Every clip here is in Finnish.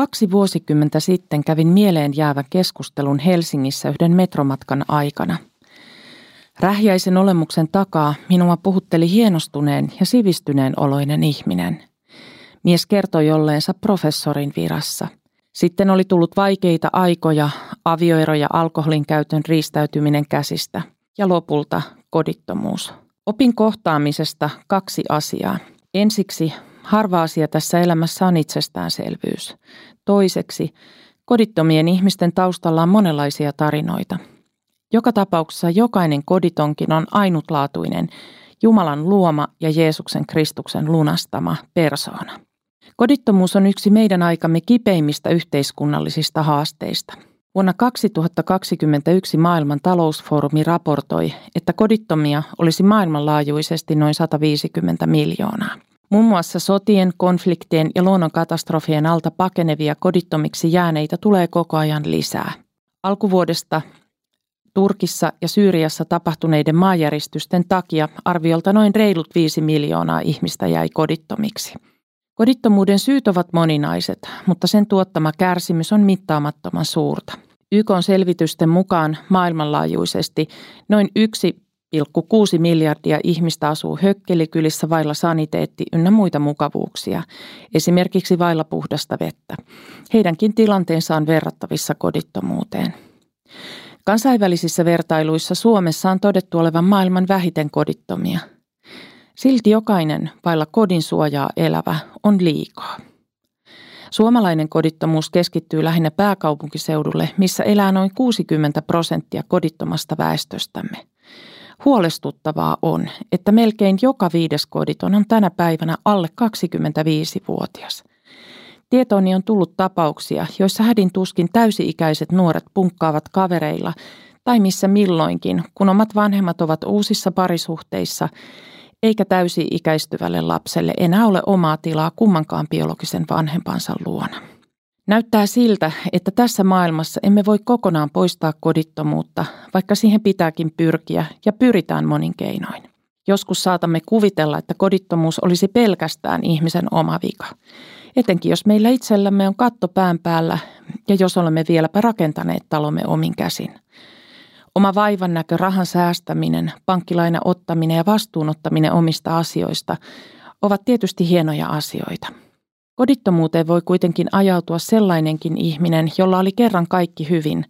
Kaksi vuosikymmentä sitten kävin mieleen jäävän keskustelun Helsingissä yhden metromatkan aikana. Rähjäisen olemuksen takaa minua puhutteli hienostuneen ja sivistyneen oloinen ihminen. Mies kertoi olleensa professorin virassa. Sitten oli tullut vaikeita aikoja, avioero ja alkoholin käytön riistäytyminen käsistä ja lopulta kodittomuus. Opin kohtaamisesta kaksi asiaa. Ensiksi harva asia tässä elämässä on itsestäänselvyys. Toiseksi, kodittomien ihmisten taustalla on monenlaisia tarinoita. Joka tapauksessa jokainen koditonkin on ainutlaatuinen, Jumalan luoma ja Jeesuksen Kristuksen lunastama persoona. Kodittomuus on yksi meidän aikamme kipeimmistä yhteiskunnallisista haasteista. Vuonna 2021 maailman talousfoorumi raportoi, että kodittomia olisi maailmanlaajuisesti noin 150 miljoonaa. Muun muassa sotien, konfliktien ja luonnonkatastrofien alta pakenevia kodittomiksi jääneitä tulee koko ajan lisää. Alkuvuodesta Turkissa ja Syyriassa tapahtuneiden maajäristysten takia arviolta noin reilut 5 miljoonaa ihmistä jäi kodittomiksi. Kodittomuuden syyt ovat moninaiset, mutta sen tuottama kärsimys on mittaamattoman suurta. YK selvitysten mukaan maailmanlaajuisesti noin yksi 1,6 miljardia ihmistä asuu hökkelikylissä vailla saniteetti ynnä muita mukavuuksia, esimerkiksi vailla puhdasta vettä. Heidänkin tilanteensa on verrattavissa kodittomuuteen. Kansainvälisissä vertailuissa Suomessa on todettu olevan maailman vähiten kodittomia. Silti jokainen vailla kodin suojaa elävä on liikaa. Suomalainen kodittomuus keskittyy lähinnä pääkaupunkiseudulle, missä elää noin 60 prosenttia kodittomasta väestöstämme – Huolestuttavaa on, että melkein joka viides koditon on tänä päivänä alle 25-vuotias. Tietooni on tullut tapauksia, joissa hädin tuskin täysi-ikäiset nuoret punkkaavat kavereilla tai missä milloinkin, kun omat vanhemmat ovat uusissa parisuhteissa, eikä täysi-ikäistyvälle lapselle enää ole omaa tilaa kummankaan biologisen vanhempansa luona. Näyttää siltä, että tässä maailmassa emme voi kokonaan poistaa kodittomuutta, vaikka siihen pitääkin pyrkiä ja pyritään monin keinoin. Joskus saatamme kuvitella, että kodittomuus olisi pelkästään ihmisen oma vika. Etenkin jos meillä itsellämme on katto pään päällä ja jos olemme vieläpä rakentaneet talomme omin käsin. Oma vaivan näkö, rahan säästäminen, pankkilaina ottaminen ja vastuunottaminen omista asioista ovat tietysti hienoja asioita – Kodittomuuteen voi kuitenkin ajautua sellainenkin ihminen, jolla oli kerran kaikki hyvin,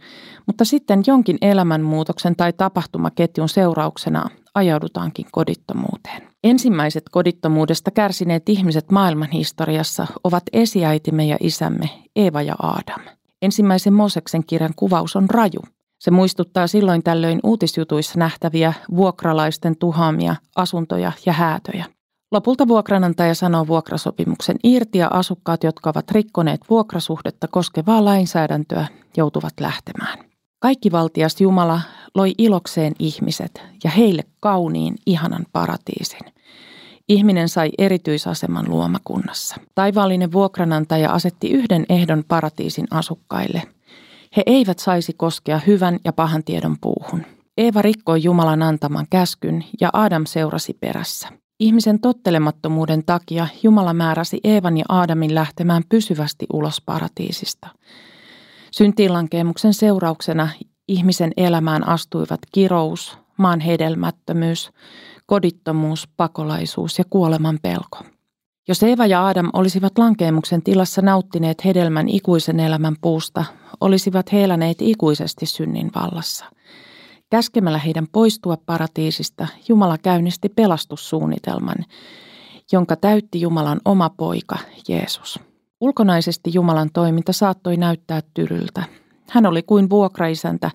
mutta sitten jonkin elämänmuutoksen tai tapahtumaketjun seurauksena ajaudutaankin kodittomuuteen. Ensimmäiset kodittomuudesta kärsineet ihmiset maailman historiassa ovat esiäitimme ja isämme Eeva ja Aadam. Ensimmäisen Moseksen kirjan kuvaus on raju. Se muistuttaa silloin tällöin uutisjutuissa nähtäviä vuokralaisten tuhaamia asuntoja ja häätöjä. Lopulta vuokranantaja sanoo vuokrasopimuksen irti ja asukkaat, jotka ovat rikkoneet vuokrasuhdetta koskevaa lainsäädäntöä, joutuvat lähtemään. Kaikki valtias Jumala loi ilokseen ihmiset ja heille kauniin, ihanan paratiisin. Ihminen sai erityisaseman luomakunnassa. Taivaallinen vuokranantaja asetti yhden ehdon paratiisin asukkaille. He eivät saisi koskea hyvän ja pahan tiedon puuhun. Eeva rikkoi Jumalan antaman käskyn ja Adam seurasi perässä. Ihmisen tottelemattomuuden takia Jumala määräsi Eevan ja Aadamin lähtemään pysyvästi ulos paratiisista. Syntiinlankeemuksen seurauksena ihmisen elämään astuivat kirous, maan hedelmättömyys, kodittomuus, pakolaisuus ja kuoleman pelko. Jos Eeva ja Aadam olisivat lankeemuksen tilassa nauttineet hedelmän ikuisen elämän puusta, olisivat he ikuisesti synnin vallassa – Käskemällä heidän poistua paratiisista, Jumala käynnisti pelastussuunnitelman, jonka täytti Jumalan oma poika, Jeesus. Ulkonaisesti Jumalan toiminta saattoi näyttää tylyltä. Hän oli kuin vuokraisäntä,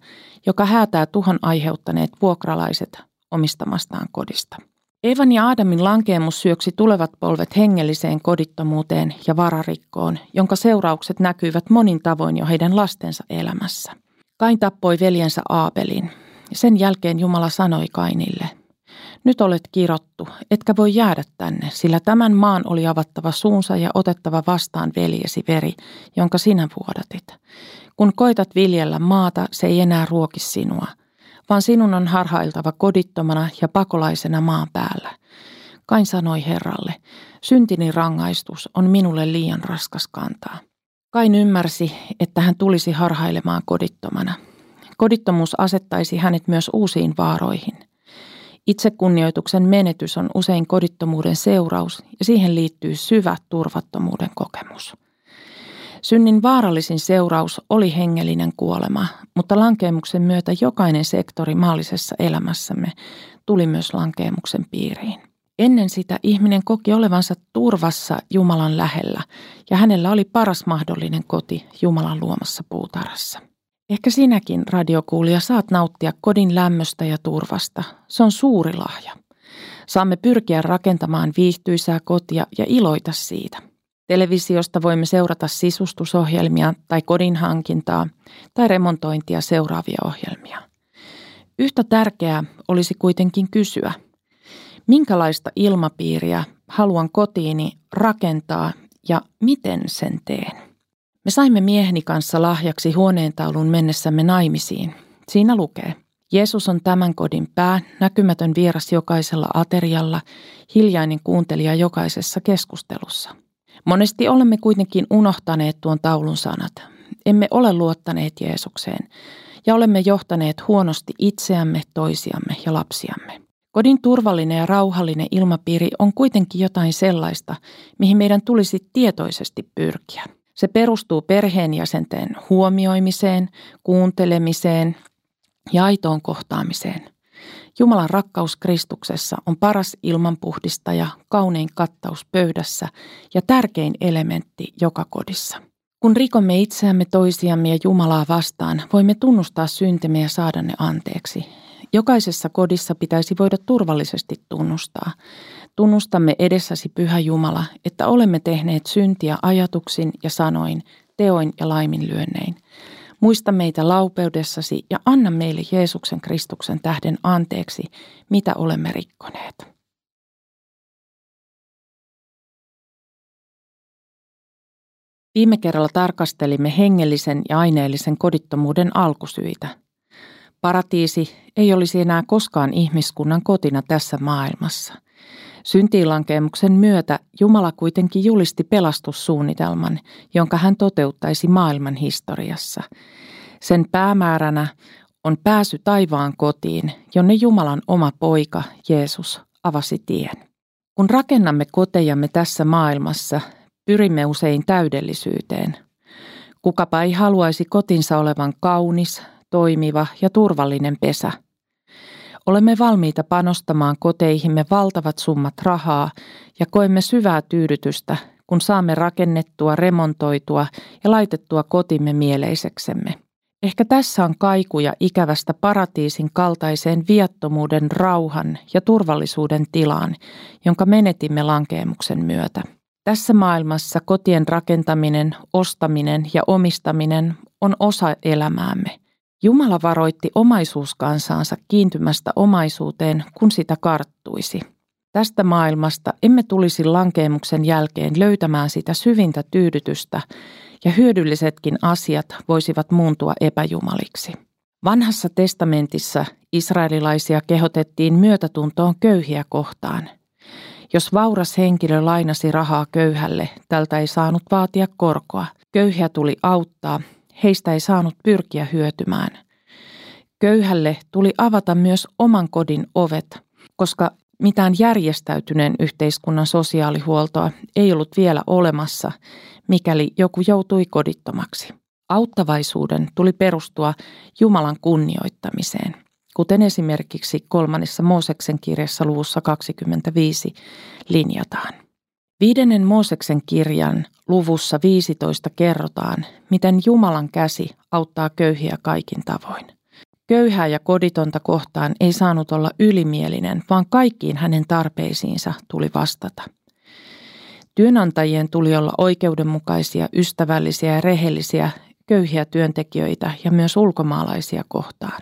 joka häätää tuhon aiheuttaneet vuokralaiset omistamastaan kodista. Evan ja Aadamin lankeemus syöksi tulevat polvet hengelliseen kodittomuuteen ja vararikkoon, jonka seuraukset näkyivät monin tavoin jo heidän lastensa elämässä. Kain tappoi veljensä Aabelin, sen jälkeen Jumala sanoi Kainille, nyt olet kirottu, etkä voi jäädä tänne, sillä tämän maan oli avattava suunsa ja otettava vastaan veljesi veri, jonka sinä vuodatit. Kun koitat viljellä maata, se ei enää ruoki sinua, vaan sinun on harhailtava kodittomana ja pakolaisena maan päällä. Kain sanoi Herralle, syntini rangaistus on minulle liian raskas kantaa. Kain ymmärsi, että hän tulisi harhailemaan kodittomana. Kodittomuus asettaisi hänet myös uusiin vaaroihin. Itsekunnioituksen menetys on usein kodittomuuden seuraus ja siihen liittyy syvä turvattomuuden kokemus. Synnin vaarallisin seuraus oli hengellinen kuolema, mutta lankeemuksen myötä jokainen sektori maallisessa elämässämme tuli myös lankeemuksen piiriin. Ennen sitä ihminen koki olevansa turvassa Jumalan lähellä ja hänellä oli paras mahdollinen koti Jumalan luomassa puutarhassa. Ehkä sinäkin, radiokuulija, saat nauttia kodin lämmöstä ja turvasta. Se on suuri lahja. Saamme pyrkiä rakentamaan viihtyisää kotia ja iloita siitä. Televisiosta voimme seurata sisustusohjelmia tai kodin hankintaa tai remontointia seuraavia ohjelmia. Yhtä tärkeää olisi kuitenkin kysyä, minkälaista ilmapiiriä haluan kotiini rakentaa ja miten sen teen. Me saimme mieheni kanssa lahjaksi huoneentaulun mennessämme naimisiin. Siinä lukee, Jeesus on tämän kodin pää, näkymätön vieras jokaisella aterialla, hiljainen kuuntelija jokaisessa keskustelussa. Monesti olemme kuitenkin unohtaneet tuon taulun sanat. Emme ole luottaneet Jeesukseen ja olemme johtaneet huonosti itseämme, toisiamme ja lapsiamme. Kodin turvallinen ja rauhallinen ilmapiiri on kuitenkin jotain sellaista, mihin meidän tulisi tietoisesti pyrkiä. Se perustuu perheenjäsenten huomioimiseen, kuuntelemiseen ja aitoon kohtaamiseen. Jumalan rakkaus Kristuksessa on paras ilmanpuhdistaja, kaunein kattaus pöydässä ja tärkein elementti joka kodissa. Kun rikomme itseämme toisiamme ja Jumalaa vastaan, voimme tunnustaa syntimme ja saada ne anteeksi. Jokaisessa kodissa pitäisi voida turvallisesti tunnustaa. Tunnustamme edessäsi, Pyhä Jumala, että olemme tehneet syntiä ajatuksin ja sanoin, teoin ja laiminlyönnein. Muista meitä laupeudessasi ja anna meille Jeesuksen Kristuksen tähden anteeksi, mitä olemme rikkoneet. Viime kerralla tarkastelimme hengellisen ja aineellisen kodittomuuden alkusyitä. Paratiisi ei olisi enää koskaan ihmiskunnan kotina tässä maailmassa. Syntiilankemuksen myötä Jumala kuitenkin julisti pelastussuunnitelman, jonka hän toteuttaisi maailman historiassa. Sen päämääränä on pääsy taivaan kotiin, jonne Jumalan oma poika, Jeesus, avasi tien. Kun rakennamme kotejamme tässä maailmassa, pyrimme usein täydellisyyteen. Kukapa ei haluaisi kotinsa olevan kaunis, toimiva ja turvallinen pesä – Olemme valmiita panostamaan koteihimme valtavat summat rahaa ja koemme syvää tyydytystä, kun saamme rakennettua, remontoitua ja laitettua kotimme mieleiseksemme. Ehkä tässä on kaikuja ikävästä paratiisin kaltaiseen viattomuuden, rauhan ja turvallisuuden tilaan, jonka menetimme lankeemuksen myötä. Tässä maailmassa kotien rakentaminen, ostaminen ja omistaminen on osa elämäämme – Jumala varoitti omaisuuskansaansa kiintymästä omaisuuteen, kun sitä karttuisi. Tästä maailmasta emme tulisi lankeemuksen jälkeen löytämään sitä syvintä tyydytystä, ja hyödyllisetkin asiat voisivat muuntua epäjumaliksi. Vanhassa testamentissa israelilaisia kehotettiin myötätuntoon köyhiä kohtaan. Jos vauras henkilö lainasi rahaa köyhälle, tältä ei saanut vaatia korkoa. Köyhiä tuli auttaa heistä ei saanut pyrkiä hyötymään. Köyhälle tuli avata myös oman kodin ovet, koska mitään järjestäytyneen yhteiskunnan sosiaalihuoltoa ei ollut vielä olemassa, mikäli joku joutui kodittomaksi. Auttavaisuuden tuli perustua Jumalan kunnioittamiseen, kuten esimerkiksi kolmannessa Mooseksen kirjassa luvussa 25 linjataan. Viidennen Mooseksen kirjan luvussa 15 kerrotaan, miten Jumalan käsi auttaa köyhiä kaikin tavoin. Köyhää ja koditonta kohtaan ei saanut olla ylimielinen, vaan kaikkiin hänen tarpeisiinsa tuli vastata. Työnantajien tuli olla oikeudenmukaisia, ystävällisiä ja rehellisiä köyhiä työntekijöitä ja myös ulkomaalaisia kohtaan.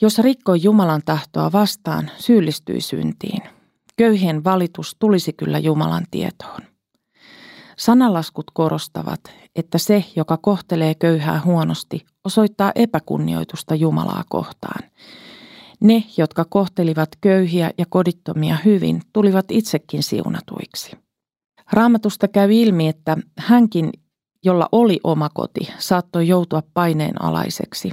Jos rikkoi Jumalan tahtoa vastaan, syyllistyi syntiin – Köyhien valitus tulisi kyllä Jumalan tietoon. Sanalaskut korostavat, että se, joka kohtelee köyhää huonosti, osoittaa epäkunnioitusta Jumalaa kohtaan. Ne, jotka kohtelivat köyhiä ja kodittomia hyvin, tulivat itsekin siunatuiksi. Raamatusta käy ilmi, että hänkin, jolla oli oma koti, saattoi joutua paineen alaiseksi.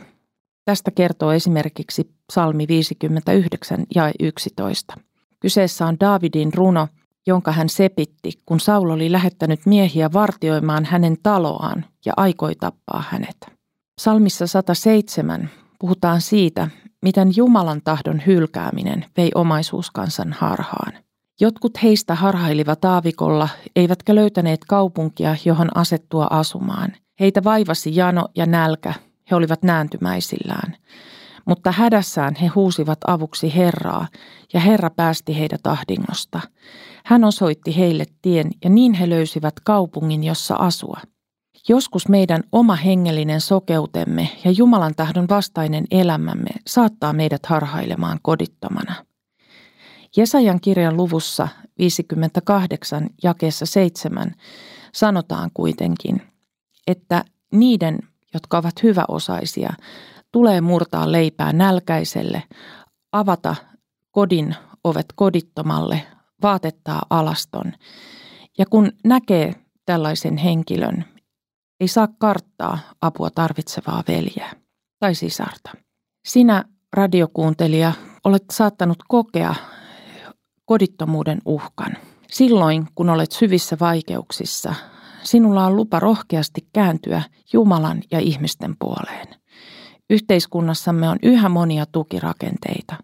Tästä kertoo esimerkiksi psalmi 59 ja 11. Kyseessä on Davidin runo, jonka hän sepitti, kun Saul oli lähettänyt miehiä vartioimaan hänen taloaan ja aikoi tappaa hänet. Salmissa 107 puhutaan siitä, miten Jumalan tahdon hylkääminen vei omaisuuskansan harhaan. Jotkut heistä harhailivat aavikolla, eivätkä löytäneet kaupunkia, johon asettua asumaan. Heitä vaivasi jano ja nälkä, he olivat nääntymäisillään. Mutta hädässään he huusivat avuksi Herraa, ja Herra päästi heidät ahdingosta. Hän osoitti heille tien, ja niin he löysivät kaupungin, jossa asua. Joskus meidän oma hengellinen sokeutemme ja Jumalan tahdon vastainen elämämme saattaa meidät harhailemaan kodittomana. Jesajan kirjan luvussa 58 jakeessa 7 sanotaan kuitenkin, että niiden, jotka ovat hyväosaisia, tulee murtaa leipää nälkäiselle, avata kodin ovet kodittomalle, vaatettaa alaston. Ja kun näkee tällaisen henkilön, ei saa karttaa apua tarvitsevaa veljeä tai sisarta. Sinä, radiokuuntelija, olet saattanut kokea kodittomuuden uhkan. Silloin, kun olet syvissä vaikeuksissa, sinulla on lupa rohkeasti kääntyä Jumalan ja ihmisten puoleen. Yhteiskunnassamme on yhä monia tukirakenteita.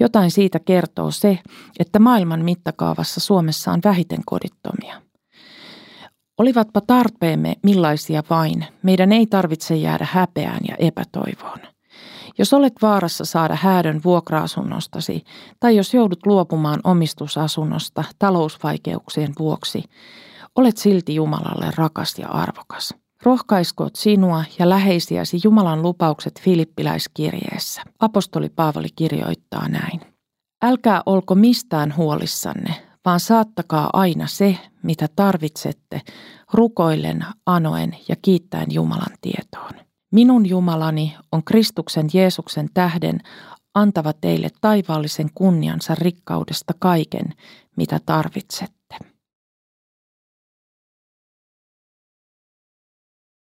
Jotain siitä kertoo se, että maailman mittakaavassa Suomessa on vähiten kodittomia. Olivatpa tarpeemme millaisia vain, meidän ei tarvitse jäädä häpeään ja epätoivoon. Jos olet vaarassa saada häädön vuokra-asunnostasi tai jos joudut luopumaan omistusasunnosta talousvaikeuksien vuoksi, olet silti Jumalalle rakas ja arvokas. Rohkaiskoot sinua ja läheisiäsi Jumalan lupaukset Filippiläiskirjeessä. Apostoli Paavali kirjoittaa näin. Älkää olko mistään huolissanne, vaan saattakaa aina se, mitä tarvitsette, rukoillen, anoen ja kiittäen Jumalan tietoon. Minun Jumalani on Kristuksen Jeesuksen tähden antava teille taivaallisen kunniansa rikkaudesta kaiken, mitä tarvitsette.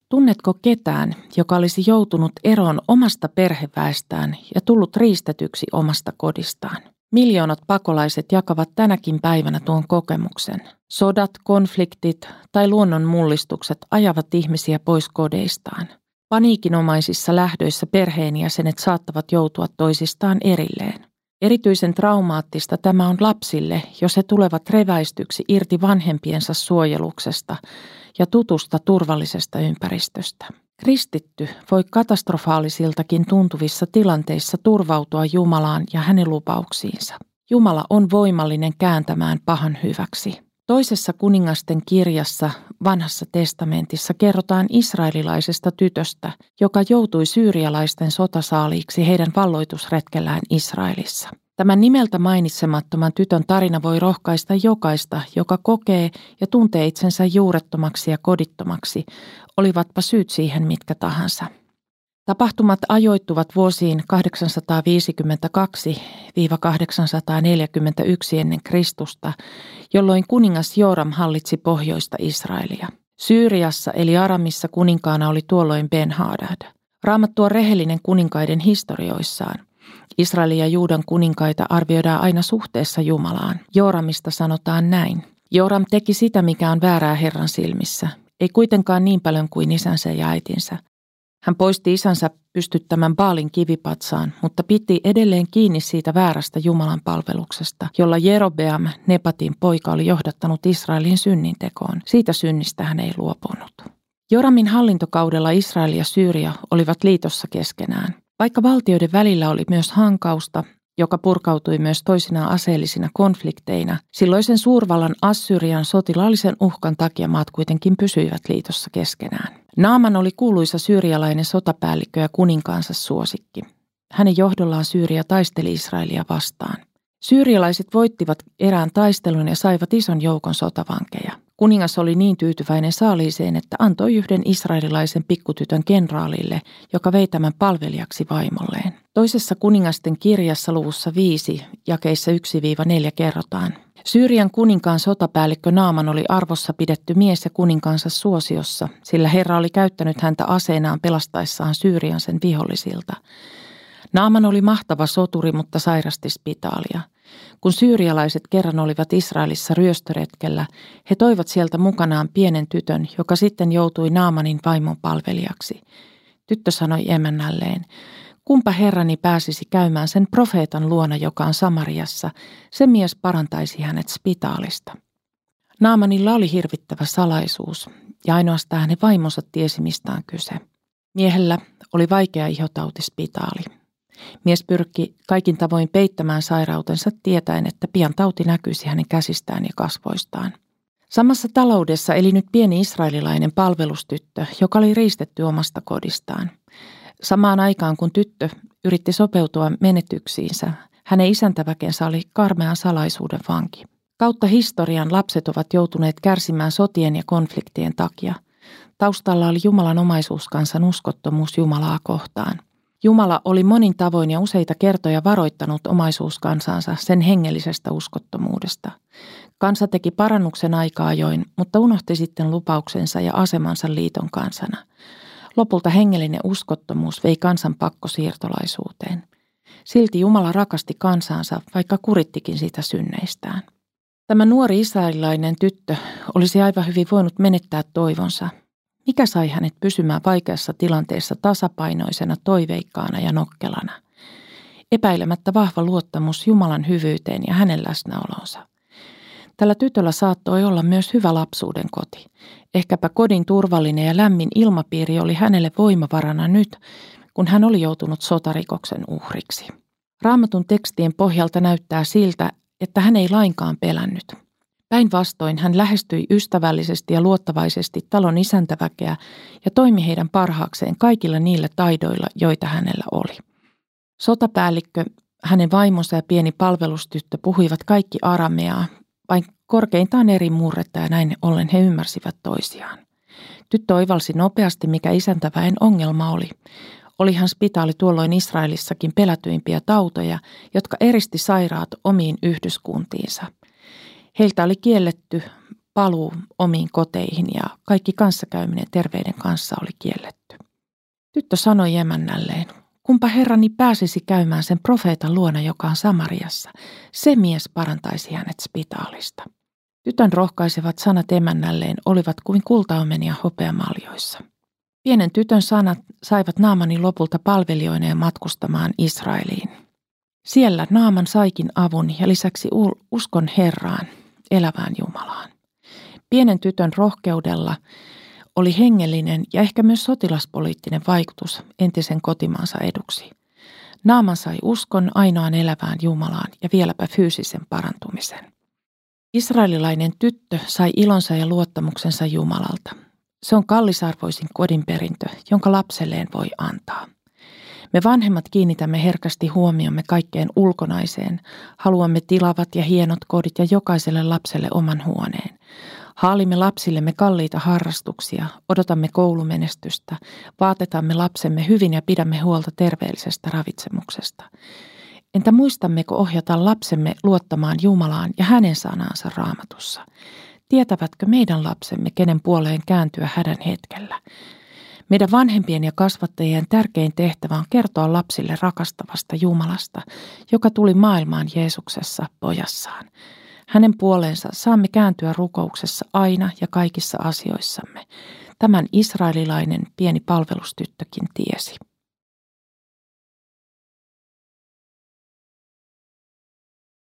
Tunnetko ketään, joka olisi joutunut eroon omasta perheväestään ja tullut riistetyksi omasta kodistaan? Miljoonat pakolaiset jakavat tänäkin päivänä tuon kokemuksen. Sodat, konfliktit tai luonnon mullistukset ajavat ihmisiä pois kodeistaan. Paniikinomaisissa lähdöissä perheenjäsenet saattavat joutua toisistaan erilleen. Erityisen traumaattista tämä on lapsille, jos he tulevat reväistyksi irti vanhempiensa suojeluksesta ja tutusta turvallisesta ympäristöstä. Kristitty voi katastrofaalisiltakin tuntuvissa tilanteissa turvautua Jumalaan ja hänen lupauksiinsa. Jumala on voimallinen kääntämään pahan hyväksi. Toisessa kuningasten kirjassa vanhassa testamentissa kerrotaan israelilaisesta tytöstä, joka joutui syyrialaisten sotasaaliiksi heidän valloitusretkellään Israelissa. Tämän nimeltä mainitsemattoman tytön tarina voi rohkaista jokaista, joka kokee ja tuntee itsensä juurettomaksi ja kodittomaksi, olivatpa syyt siihen mitkä tahansa. Tapahtumat ajoittuvat vuosiin 852-841 ennen Kristusta, jolloin kuningas Joram hallitsi pohjoista Israelia. Syyriassa eli Aramissa kuninkaana oli tuolloin Ben-Hadad. Raamattu on rehellinen kuninkaiden historioissaan. Israelin ja Juudan kuninkaita arvioidaan aina suhteessa Jumalaan. Joramista sanotaan näin. Joram teki sitä, mikä on väärää Herran silmissä. Ei kuitenkaan niin paljon kuin isänsä ja äitinsä. Hän poisti isänsä pystyttämän Baalin kivipatsaan, mutta piti edelleen kiinni siitä väärästä Jumalan palveluksesta, jolla Jerobeam, Nepatin poika, oli johdattanut Israelin synnintekoon. Siitä synnistä hän ei luopunut. Joramin hallintokaudella Israel ja Syyria olivat liitossa keskenään. Vaikka valtioiden välillä oli myös hankausta, joka purkautui myös toisinaan aseellisina konflikteina, silloisen suurvallan Assyrian sotilaallisen uhkan takia maat kuitenkin pysyivät liitossa keskenään. Naaman oli kuuluisa syyrialainen sotapäällikkö ja kuninkaansa suosikki. Hänen johdollaan Syyria taisteli Israelia vastaan. Syyrialaiset voittivat erään taistelun ja saivat ison joukon sotavankeja. Kuningas oli niin tyytyväinen saaliiseen, että antoi yhden israelilaisen pikkutytön kenraalille, joka vei tämän palvelijaksi vaimolleen. Toisessa kuningasten kirjassa luvussa 5, jakeissa 1-4 kerrotaan. Syyrian kuninkaan sotapäällikkö Naaman oli arvossa pidetty mies ja kuninkaansa suosiossa, sillä Herra oli käyttänyt häntä aseenaan pelastaessaan Syyrian sen vihollisilta. Naaman oli mahtava soturi, mutta sairasti spitaalia – kun syyrialaiset kerran olivat Israelissa ryöstöretkellä, he toivat sieltä mukanaan pienen tytön, joka sitten joutui Naamanin vaimon palvelijaksi. Tyttö sanoi emännälleen, kumpa herrani pääsisi käymään sen profeetan luona, joka on Samariassa, se mies parantaisi hänet spitaalista. Naamanilla oli hirvittävä salaisuus, ja ainoastaan hänen vaimonsa tiesi mistä on kyse. Miehellä oli vaikea ihotauti spitaali. Mies pyrki kaikin tavoin peittämään sairautensa tietäen, että pian tauti näkyisi hänen käsistään ja kasvoistaan. Samassa taloudessa eli nyt pieni israelilainen palvelustyttö, joka oli riistetty omasta kodistaan. Samaan aikaan kun tyttö yritti sopeutua menetyksiinsä, hänen isäntäväkensä oli karmean salaisuuden vanki. Kautta historian lapset ovat joutuneet kärsimään sotien ja konfliktien takia. Taustalla oli Jumalan omaisuuskansan uskottomuus Jumalaa kohtaan. Jumala oli monin tavoin ja useita kertoja varoittanut omaisuuskansansa sen hengellisestä uskottomuudesta. Kansa teki parannuksen aikaa ajoin, mutta unohti sitten lupauksensa ja asemansa liiton kansana. Lopulta hengellinen uskottomuus vei kansan pakkosiirtolaisuuteen. Silti Jumala rakasti kansansa, vaikka kurittikin sitä synneistään. Tämä nuori israelilainen tyttö olisi aivan hyvin voinut menettää toivonsa, mikä sai hänet pysymään vaikeassa tilanteessa tasapainoisena, toiveikkaana ja nokkelana? Epäilemättä vahva luottamus Jumalan hyvyyteen ja hänen läsnäolonsa. Tällä tytöllä saattoi olla myös hyvä lapsuuden koti. Ehkäpä kodin turvallinen ja lämmin ilmapiiri oli hänelle voimavarana nyt, kun hän oli joutunut sotarikoksen uhriksi. Raamatun tekstien pohjalta näyttää siltä, että hän ei lainkaan pelännyt – Päinvastoin hän lähestyi ystävällisesti ja luottavaisesti talon isäntäväkeä ja toimi heidän parhaakseen kaikilla niillä taidoilla, joita hänellä oli. Sotapäällikkö, hänen vaimonsa ja pieni palvelustyttö puhuivat kaikki arameaa, vain korkeintaan eri murretta ja näin ollen he ymmärsivät toisiaan. Tyttö oivalsi nopeasti, mikä isäntäväen ongelma oli. Olihan spitaali tuolloin Israelissakin pelätyimpiä tautoja, jotka eristi sairaat omiin yhdyskuntiinsa – Heiltä oli kielletty paluu omiin koteihin ja kaikki kanssakäyminen terveiden kanssa oli kielletty. Tyttö sanoi emännälleen, kumpa herrani pääsisi käymään sen profeetan luona, joka on Samariassa. Se mies parantaisi hänet spitaalista. Tytön rohkaisevat sanat emännälleen olivat kuin kultaomenia hopeamaljoissa. Pienen tytön sanat saivat Naamanin lopulta palvelijoineen matkustamaan Israeliin. Siellä Naaman saikin avun ja lisäksi uskon Herraan, elävään Jumalaan. Pienen tytön rohkeudella oli hengellinen ja ehkä myös sotilaspoliittinen vaikutus entisen kotimaansa eduksi. Naaman sai uskon ainoaan elävään Jumalaan ja vieläpä fyysisen parantumisen. Israelilainen tyttö sai ilonsa ja luottamuksensa Jumalalta. Se on kallisarvoisin kodinperintö, jonka lapselleen voi antaa. Me vanhemmat kiinnitämme herkästi huomiomme kaikkeen ulkonaiseen. Haluamme tilavat ja hienot kodit ja jokaiselle lapselle oman huoneen. Haalimme lapsillemme kalliita harrastuksia, odotamme koulumenestystä, vaatetamme lapsemme hyvin ja pidämme huolta terveellisestä ravitsemuksesta. Entä muistammeko ohjata lapsemme luottamaan Jumalaan ja hänen sanaansa raamatussa? Tietävätkö meidän lapsemme, kenen puoleen kääntyä hädän hetkellä? Meidän vanhempien ja kasvattajien tärkein tehtävä on kertoa lapsille rakastavasta Jumalasta, joka tuli maailmaan Jeesuksessa pojassaan. Hänen puoleensa saamme kääntyä rukouksessa aina ja kaikissa asioissamme. Tämän israelilainen pieni palvelustyttökin tiesi.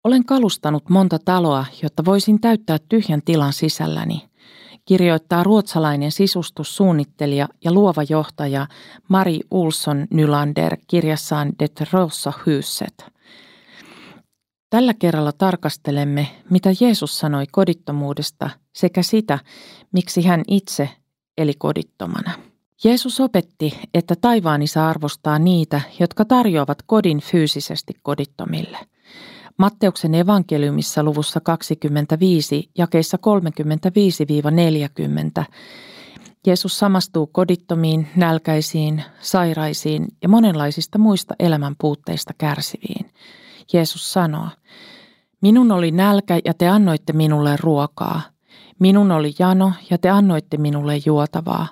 Olen kalustanut monta taloa, jotta voisin täyttää tyhjän tilan sisälläni kirjoittaa ruotsalainen sisustussuunnittelija ja luova johtaja Mari Ulsson Nylander kirjassaan Det rosa huset. Tällä kerralla tarkastelemme, mitä Jeesus sanoi kodittomuudesta sekä sitä, miksi hän itse eli kodittomana. Jeesus opetti, että taivaanisa arvostaa niitä, jotka tarjoavat kodin fyysisesti kodittomille – Matteuksen evankeliumissa luvussa 25, jakeissa 35-40, Jeesus samastuu kodittomiin, nälkäisiin, sairaisiin ja monenlaisista muista elämän puutteista kärsiviin. Jeesus sanoo, Minun oli nälkä ja te annoitte minulle ruokaa. Minun oli jano ja te annoitte minulle juotavaa.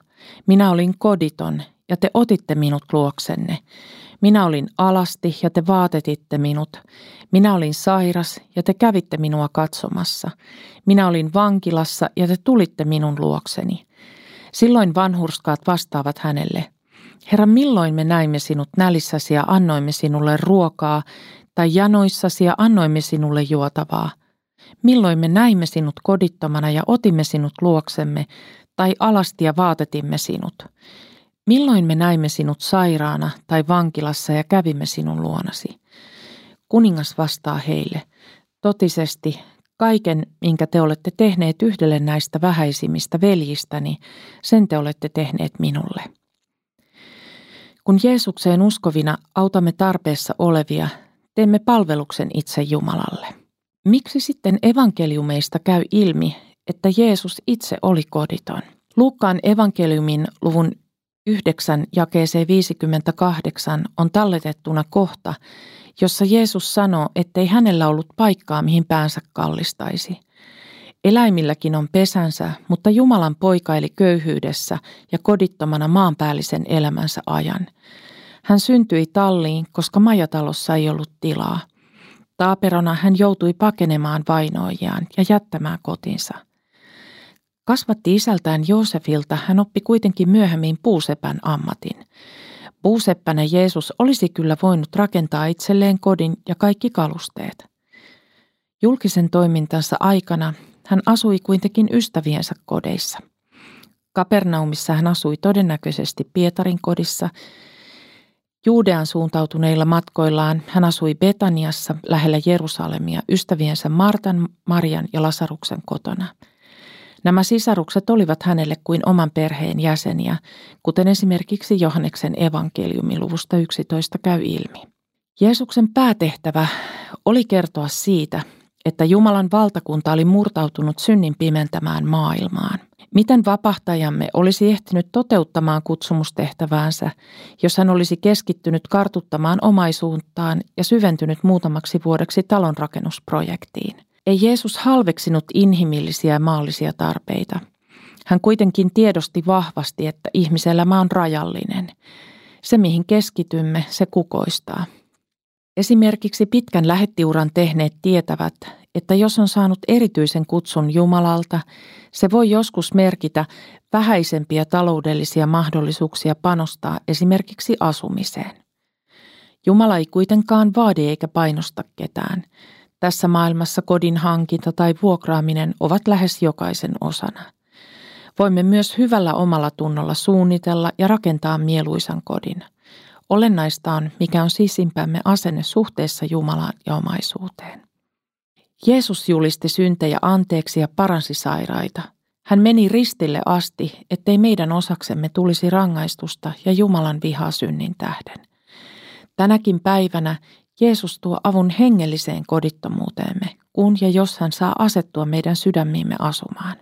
Minä olin koditon ja te otitte minut luoksenne. Minä olin alasti ja te vaatetitte minut. Minä olin sairas ja te kävitte minua katsomassa. Minä olin vankilassa ja te tulitte minun luokseni. Silloin vanhurskaat vastaavat hänelle, Herra, milloin me näimme sinut nälissäsi ja annoimme sinulle ruokaa, tai janoissasi ja annoimme sinulle juotavaa? Milloin me näimme sinut kodittomana ja otimme sinut luoksemme, tai alasti ja vaatetimme sinut? Milloin me näimme sinut sairaana tai vankilassa ja kävimme sinun luonasi? Kuningas vastaa heille, totisesti kaiken, minkä te olette tehneet yhdelle näistä vähäisimmistä veljistäni, sen te olette tehneet minulle. Kun Jeesukseen uskovina autamme tarpeessa olevia, teemme palveluksen itse Jumalalle. Miksi sitten evankeliumeista käy ilmi, että Jeesus itse oli koditon? Luukkaan evankeliumin luvun 9 jakeeseen 58 on talletettuna kohta, jossa Jeesus sanoo, ettei hänellä ollut paikkaa, mihin päänsä kallistaisi. Eläimilläkin on pesänsä, mutta Jumalan poika eli köyhyydessä ja kodittomana maanpäällisen elämänsä ajan. Hän syntyi talliin, koska majatalossa ei ollut tilaa. Taaperona hän joutui pakenemaan vainoijiaan ja jättämään kotinsa. Kasvatti isältään Joosefilta, hän oppi kuitenkin myöhemmin puusepän ammatin. Puuseppänä Jeesus olisi kyllä voinut rakentaa itselleen kodin ja kaikki kalusteet. Julkisen toimintansa aikana hän asui kuitenkin ystäviensä kodeissa. Kapernaumissa hän asui todennäköisesti Pietarin kodissa. Juudean suuntautuneilla matkoillaan hän asui Betaniassa lähellä Jerusalemia ystäviensä Martan, Marian ja Lasaruksen kotona – Nämä sisarukset olivat hänelle kuin oman perheen jäseniä, kuten esimerkiksi Johanneksen evankeliumi luvusta 11 käy ilmi. Jeesuksen päätehtävä oli kertoa siitä, että Jumalan valtakunta oli murtautunut synnin pimentämään maailmaan. Miten vapahtajamme olisi ehtinyt toteuttamaan kutsumustehtäväänsä, jos hän olisi keskittynyt kartuttamaan omaisuuttaan ja syventynyt muutamaksi vuodeksi talonrakennusprojektiin? Ei Jeesus halveksinut inhimillisiä ja maallisia tarpeita. Hän kuitenkin tiedosti vahvasti, että ihmiselämä on rajallinen. Se, mihin keskitymme, se kukoistaa. Esimerkiksi pitkän lähettiuran tehneet tietävät, että jos on saanut erityisen kutsun Jumalalta, se voi joskus merkitä vähäisempiä taloudellisia mahdollisuuksia panostaa esimerkiksi asumiseen. Jumala ei kuitenkaan vaadi eikä painosta ketään – tässä maailmassa kodin hankinta tai vuokraaminen ovat lähes jokaisen osana. Voimme myös hyvällä omalla tunnolla suunnitella ja rakentaa mieluisan kodin. Olennaista on, mikä on sisimpämme asenne suhteessa Jumalaan ja omaisuuteen. Jeesus julisti syntejä anteeksi ja paransi sairaita. Hän meni ristille asti, ettei meidän osaksemme tulisi rangaistusta ja Jumalan vihaa synnin tähden. Tänäkin päivänä Jeesus tuo avun hengelliseen kodittomuuteemme, kun ja jos hän saa asettua meidän sydämiimme asumaan.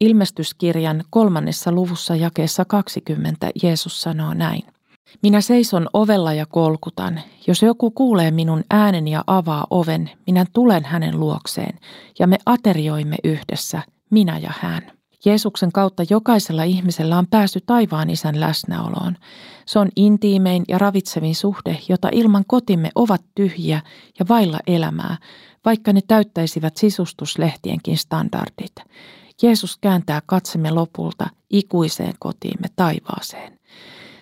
Ilmestyskirjan kolmannessa luvussa jakeessa 20 Jeesus sanoo näin. Minä seison ovella ja kolkutan. Jos joku kuulee minun äänen ja avaa oven, minä tulen hänen luokseen ja me aterioimme yhdessä, minä ja hän. Jeesuksen kautta jokaisella ihmisellä on pääsy taivaan isän läsnäoloon. Se on intiimein ja ravitsevin suhde, jota ilman kotimme ovat tyhjiä ja vailla elämää, vaikka ne täyttäisivät sisustuslehtienkin standardit. Jeesus kääntää katsemme lopulta ikuiseen kotiimme taivaaseen.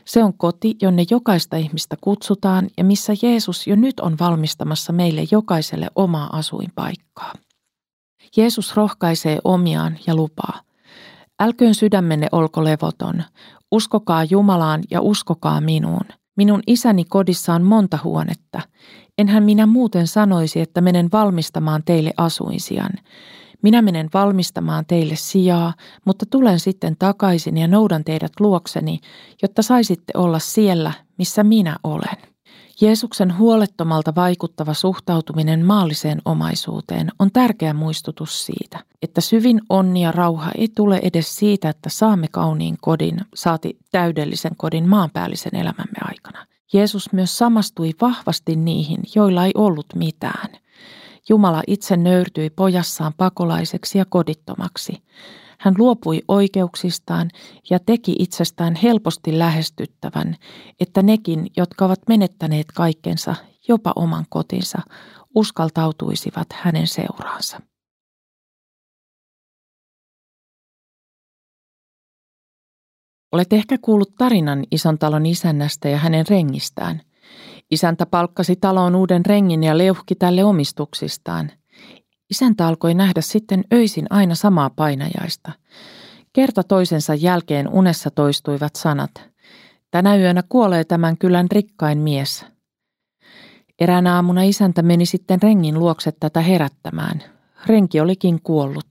Se on koti, jonne jokaista ihmistä kutsutaan ja missä Jeesus jo nyt on valmistamassa meille jokaiselle omaa asuinpaikkaa. Jeesus rohkaisee omiaan ja lupaa. Älköön sydämenne olko levoton. Uskokaa Jumalaan ja uskokaa minuun. Minun isäni kodissa on monta huonetta. Enhän minä muuten sanoisi, että menen valmistamaan teille asuinsian. Minä menen valmistamaan teille sijaa, mutta tulen sitten takaisin ja noudan teidät luokseni, jotta saisitte olla siellä, missä minä olen. Jeesuksen huolettomalta vaikuttava suhtautuminen maalliseen omaisuuteen on tärkeä muistutus siitä, että syvin onni ja rauha ei tule edes siitä, että saamme kauniin kodin, saati täydellisen kodin maanpäällisen elämämme aikana. Jeesus myös samastui vahvasti niihin, joilla ei ollut mitään. Jumala itse nöyrtyi pojassaan pakolaiseksi ja kodittomaksi. Hän luopui oikeuksistaan ja teki itsestään helposti lähestyttävän, että nekin, jotka ovat menettäneet kaikkensa, jopa oman kotinsa, uskaltautuisivat hänen seuraansa. Olet ehkä kuullut tarinan ison talon isännästä ja hänen rengistään. Isäntä palkkasi taloon uuden rengin ja leuhki tälle omistuksistaan – Isäntä alkoi nähdä sitten öisin aina samaa painajaista. Kerta toisensa jälkeen unessa toistuivat sanat. Tänä yönä kuolee tämän kylän rikkain mies. Eräänä aamuna isäntä meni sitten rengin luokse tätä herättämään. Renki olikin kuollut.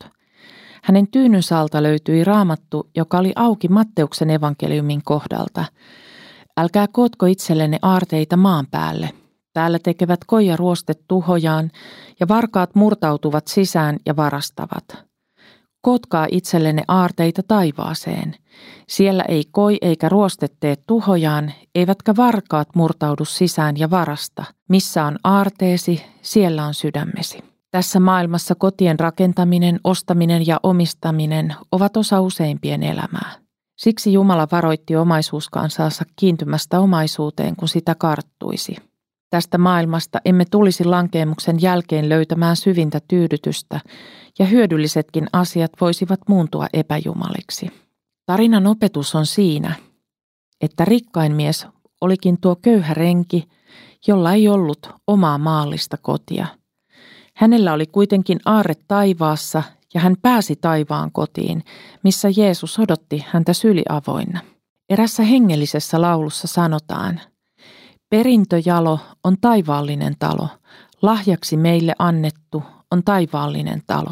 Hänen tyynynsä alta löytyi raamattu, joka oli auki Matteuksen evankeliumin kohdalta. Älkää kootko itsellenne aarteita maan päälle – Täällä tekevät koja ruostet tuhojaan ja varkaat murtautuvat sisään ja varastavat. Kotkaa itsellenne aarteita taivaaseen. Siellä ei koi eikä ruostet tee tuhojaan, eivätkä varkaat murtaudu sisään ja varasta. Missä on aarteesi, siellä on sydämesi. Tässä maailmassa kotien rakentaminen, ostaminen ja omistaminen ovat osa useimpien elämää. Siksi Jumala varoitti omaisuuskansaansa kiintymästä omaisuuteen, kun sitä karttuisi. Tästä maailmasta emme tulisi lankeemuksen jälkeen löytämään syvintä tyydytystä, ja hyödyllisetkin asiat voisivat muuntua epäjumaliksi. Tarinan opetus on siinä, että rikkain mies olikin tuo köyhä renki, jolla ei ollut omaa maallista kotia. Hänellä oli kuitenkin aarre taivaassa ja hän pääsi taivaan kotiin, missä Jeesus odotti häntä syliavoinna. Erässä hengellisessä laulussa sanotaan – Perintöjalo on taivaallinen talo, lahjaksi meille annettu on taivaallinen talo.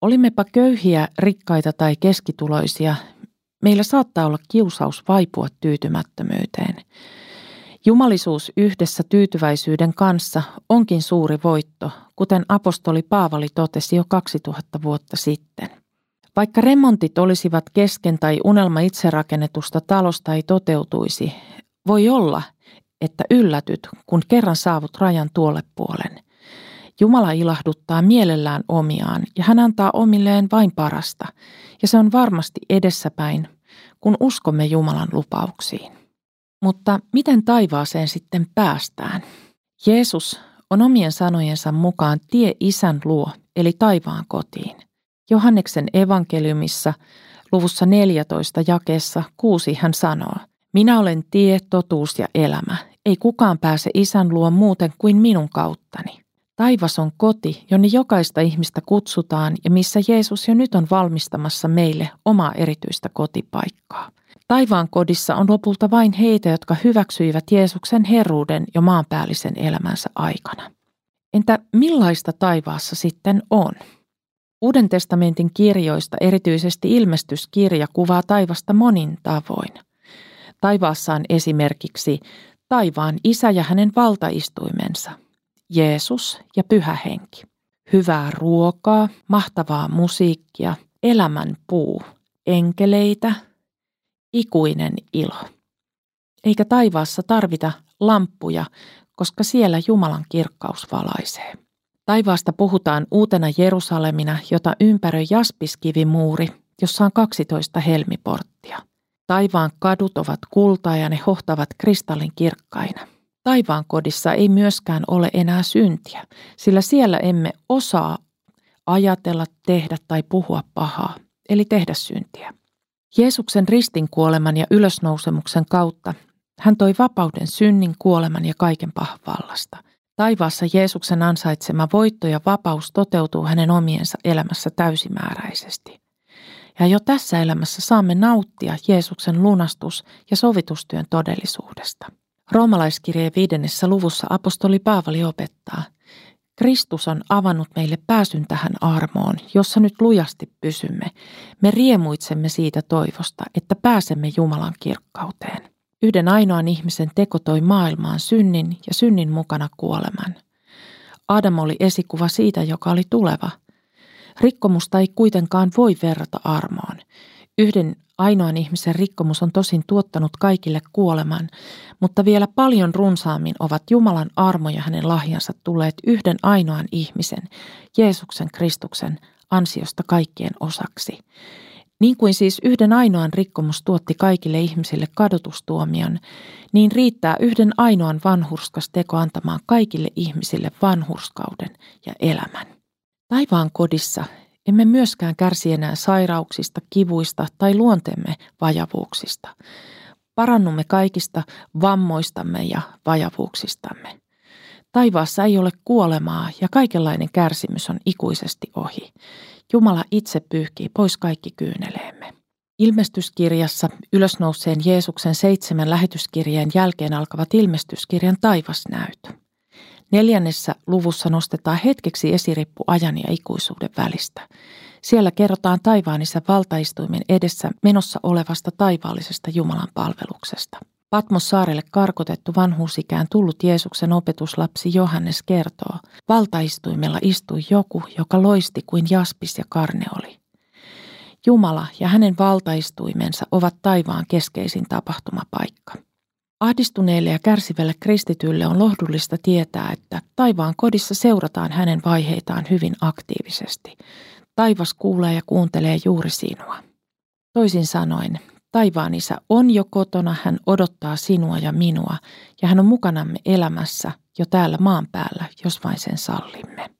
Olimmepa köyhiä, rikkaita tai keskituloisia, meillä saattaa olla kiusaus vaipua tyytymättömyyteen. Jumalisuus yhdessä tyytyväisyyden kanssa onkin suuri voitto, kuten apostoli Paavali totesi jo 2000 vuotta sitten. Vaikka remontit olisivat kesken tai unelma itse rakennetusta talosta ei toteutuisi, voi olla, että yllätyt, kun kerran saavut rajan tuolle puolen. Jumala ilahduttaa mielellään omiaan ja hän antaa omilleen vain parasta, ja se on varmasti edessäpäin, kun uskomme Jumalan lupauksiin. Mutta miten taivaaseen sitten päästään? Jeesus on omien sanojensa mukaan tie isän luo, eli taivaan kotiin. Johanneksen evankeliumissa luvussa 14 jakeessa 6 hän sanoo, minä olen tie, totuus ja elämä. Ei kukaan pääse isän luo muuten kuin minun kauttani. Taivas on koti, jonne jokaista ihmistä kutsutaan ja missä Jeesus jo nyt on valmistamassa meille omaa erityistä kotipaikkaa. Taivaan kodissa on lopulta vain heitä, jotka hyväksyivät Jeesuksen herruuden jo maanpäällisen elämänsä aikana. Entä millaista taivaassa sitten on? Uuden testamentin kirjoista erityisesti ilmestyskirja kuvaa taivasta monin tavoin. Taivaassa on esimerkiksi taivaan isä ja hänen valtaistuimensa, Jeesus ja pyhä henki. Hyvää ruokaa, mahtavaa musiikkia, elämän puu, enkeleitä, ikuinen ilo. Eikä taivaassa tarvita lamppuja, koska siellä Jumalan kirkkaus valaisee. Taivaasta puhutaan uutena Jerusalemina, jota ympäröi jaspiskivimuuri, jossa on 12 helmiporttia – Taivaan kadut ovat kultaa ja ne hohtavat kristallin kirkkaina. Taivaan kodissa ei myöskään ole enää syntiä, sillä siellä emme osaa ajatella, tehdä tai puhua pahaa, eli tehdä syntiä. Jeesuksen ristin kuoleman ja ylösnousemuksen kautta hän toi vapauden synnin, kuoleman ja kaiken pahan vallasta. Taivaassa Jeesuksen ansaitsema voitto ja vapaus toteutuu hänen omiensa elämässä täysimääräisesti. Ja jo tässä elämässä saamme nauttia Jeesuksen lunastus- ja sovitustyön todellisuudesta. Roomalaiskirjeen viidennessä luvussa apostoli Paavali opettaa, Kristus on avannut meille pääsyn tähän armoon, jossa nyt lujasti pysymme. Me riemuitsemme siitä toivosta, että pääsemme Jumalan kirkkauteen. Yhden ainoan ihmisen teko toi maailmaan synnin ja synnin mukana kuoleman. Adam oli esikuva siitä, joka oli tuleva. Rikkomusta ei kuitenkaan voi verrata armoon. Yhden ainoan ihmisen rikkomus on tosin tuottanut kaikille kuoleman, mutta vielä paljon runsaammin ovat Jumalan armo ja hänen lahjansa tulleet yhden ainoan ihmisen, Jeesuksen Kristuksen, ansiosta kaikkien osaksi. Niin kuin siis yhden ainoan rikkomus tuotti kaikille ihmisille kadotustuomion, niin riittää yhden ainoan vanhurskas teko antamaan kaikille ihmisille vanhurskauden ja elämän. Taivaan kodissa emme myöskään kärsi enää sairauksista, kivuista tai luontemme vajavuuksista. Parannumme kaikista vammoistamme ja vajavuuksistamme. Taivaassa ei ole kuolemaa ja kaikenlainen kärsimys on ikuisesti ohi. Jumala itse pyyhkii pois kaikki kyyneleemme. Ilmestyskirjassa ylösnouseen Jeesuksen seitsemän lähetyskirjeen jälkeen alkavat ilmestyskirjan taivasnäyt. Neljännessä luvussa nostetaan hetkeksi esirippu ajan ja ikuisuuden välistä. Siellä kerrotaan taivaanissa valtaistuimen edessä menossa olevasta taivaallisesta Jumalan palveluksesta. Patmos saarelle karkotettu vanhuusikään tullut Jeesuksen opetuslapsi Johannes kertoo, valtaistuimella istui joku, joka loisti kuin jaspis ja karne oli. Jumala ja hänen valtaistuimensa ovat taivaan keskeisin tapahtumapaikka. Ahdistuneelle ja kärsivälle kristitylle on lohdullista tietää, että taivaan kodissa seurataan hänen vaiheitaan hyvin aktiivisesti. Taivas kuulee ja kuuntelee juuri sinua. Toisin sanoen, taivaan isä on jo kotona, hän odottaa sinua ja minua ja hän on mukanamme elämässä jo täällä maan päällä, jos vain sen sallimme.